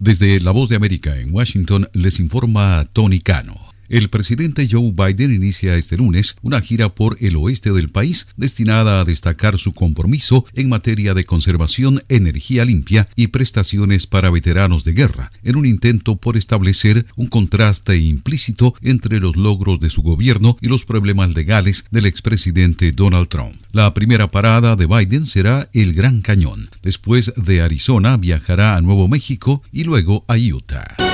Desde La Voz de América en Washington les informa Tony Cano. El presidente Joe Biden inicia este lunes una gira por el oeste del país destinada a destacar su compromiso en materia de conservación, energía limpia y prestaciones para veteranos de guerra, en un intento por establecer un contraste implícito entre los logros de su gobierno y los problemas legales del expresidente Donald Trump. La primera parada de Biden será el Gran Cañón. Después de Arizona viajará a Nuevo México y luego a Utah.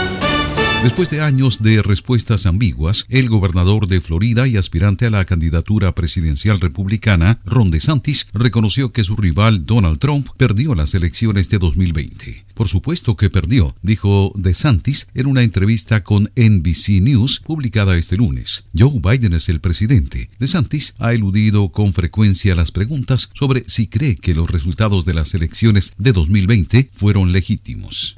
Después de años de respuestas ambiguas, el gobernador de Florida y aspirante a la candidatura presidencial republicana, Ron DeSantis, reconoció que su rival Donald Trump perdió las elecciones de 2020. Por supuesto que perdió, dijo DeSantis en una entrevista con NBC News publicada este lunes. Joe Biden es el presidente. DeSantis ha eludido con frecuencia las preguntas sobre si cree que los resultados de las elecciones de 2020 fueron legítimos.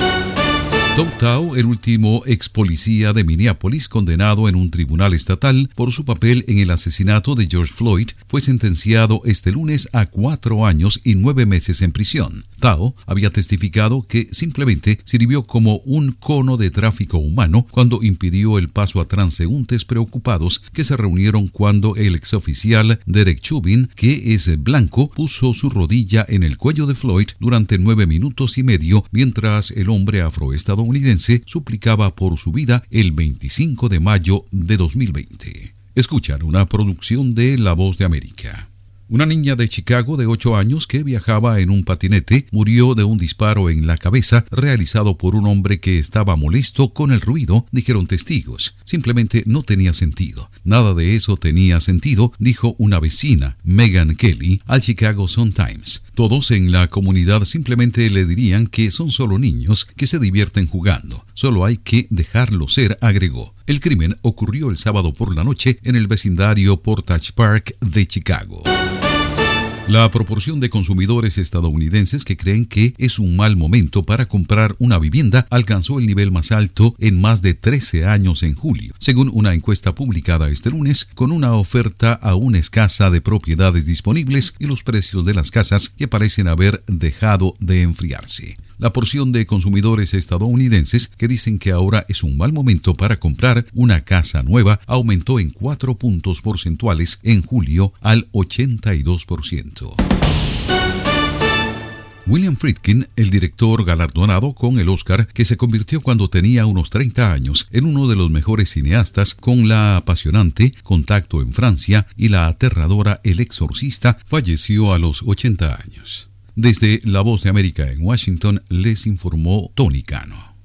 Tao, el último ex policía de Minneapolis condenado en un tribunal estatal por su papel en el asesinato de George Floyd, fue sentenciado este lunes a cuatro años y nueve meses en prisión. Tao había testificado que simplemente sirvió como un cono de tráfico humano cuando impidió el paso a transeúntes preocupados que se reunieron cuando el exoficial Derek Chubin, que es blanco, puso su rodilla en el cuello de Floyd durante nueve minutos y medio mientras el hombre afroestadounidense estadounidense suplicaba por su vida el 25 de mayo de 2020. Escuchar una producción de La Voz de América. Una niña de Chicago de 8 años que viajaba en un patinete murió de un disparo en la cabeza realizado por un hombre que estaba molesto con el ruido, dijeron testigos. Simplemente no tenía sentido. Nada de eso tenía sentido, dijo una vecina, Megan Kelly, al Chicago Sun-Times. Todos en la comunidad simplemente le dirían que son solo niños que se divierten jugando. Solo hay que dejarlo ser, agregó. El crimen ocurrió el sábado por la noche en el vecindario Portage Park de Chicago. La proporción de consumidores estadounidenses que creen que es un mal momento para comprar una vivienda alcanzó el nivel más alto en más de 13 años en julio, según una encuesta publicada este lunes con una oferta aún escasa de propiedades disponibles y los precios de las casas que parecen haber dejado de enfriarse. La porción de consumidores estadounidenses que dicen que ahora es un mal momento para comprar una casa nueva aumentó en 4 puntos porcentuales en julio al 82%. William Friedkin, el director galardonado con el Oscar, que se convirtió cuando tenía unos 30 años en uno de los mejores cineastas con la apasionante Contacto en Francia y la aterradora El Exorcista, falleció a los 80 años. Desde La Voz de América en Washington les informó Tony Cano.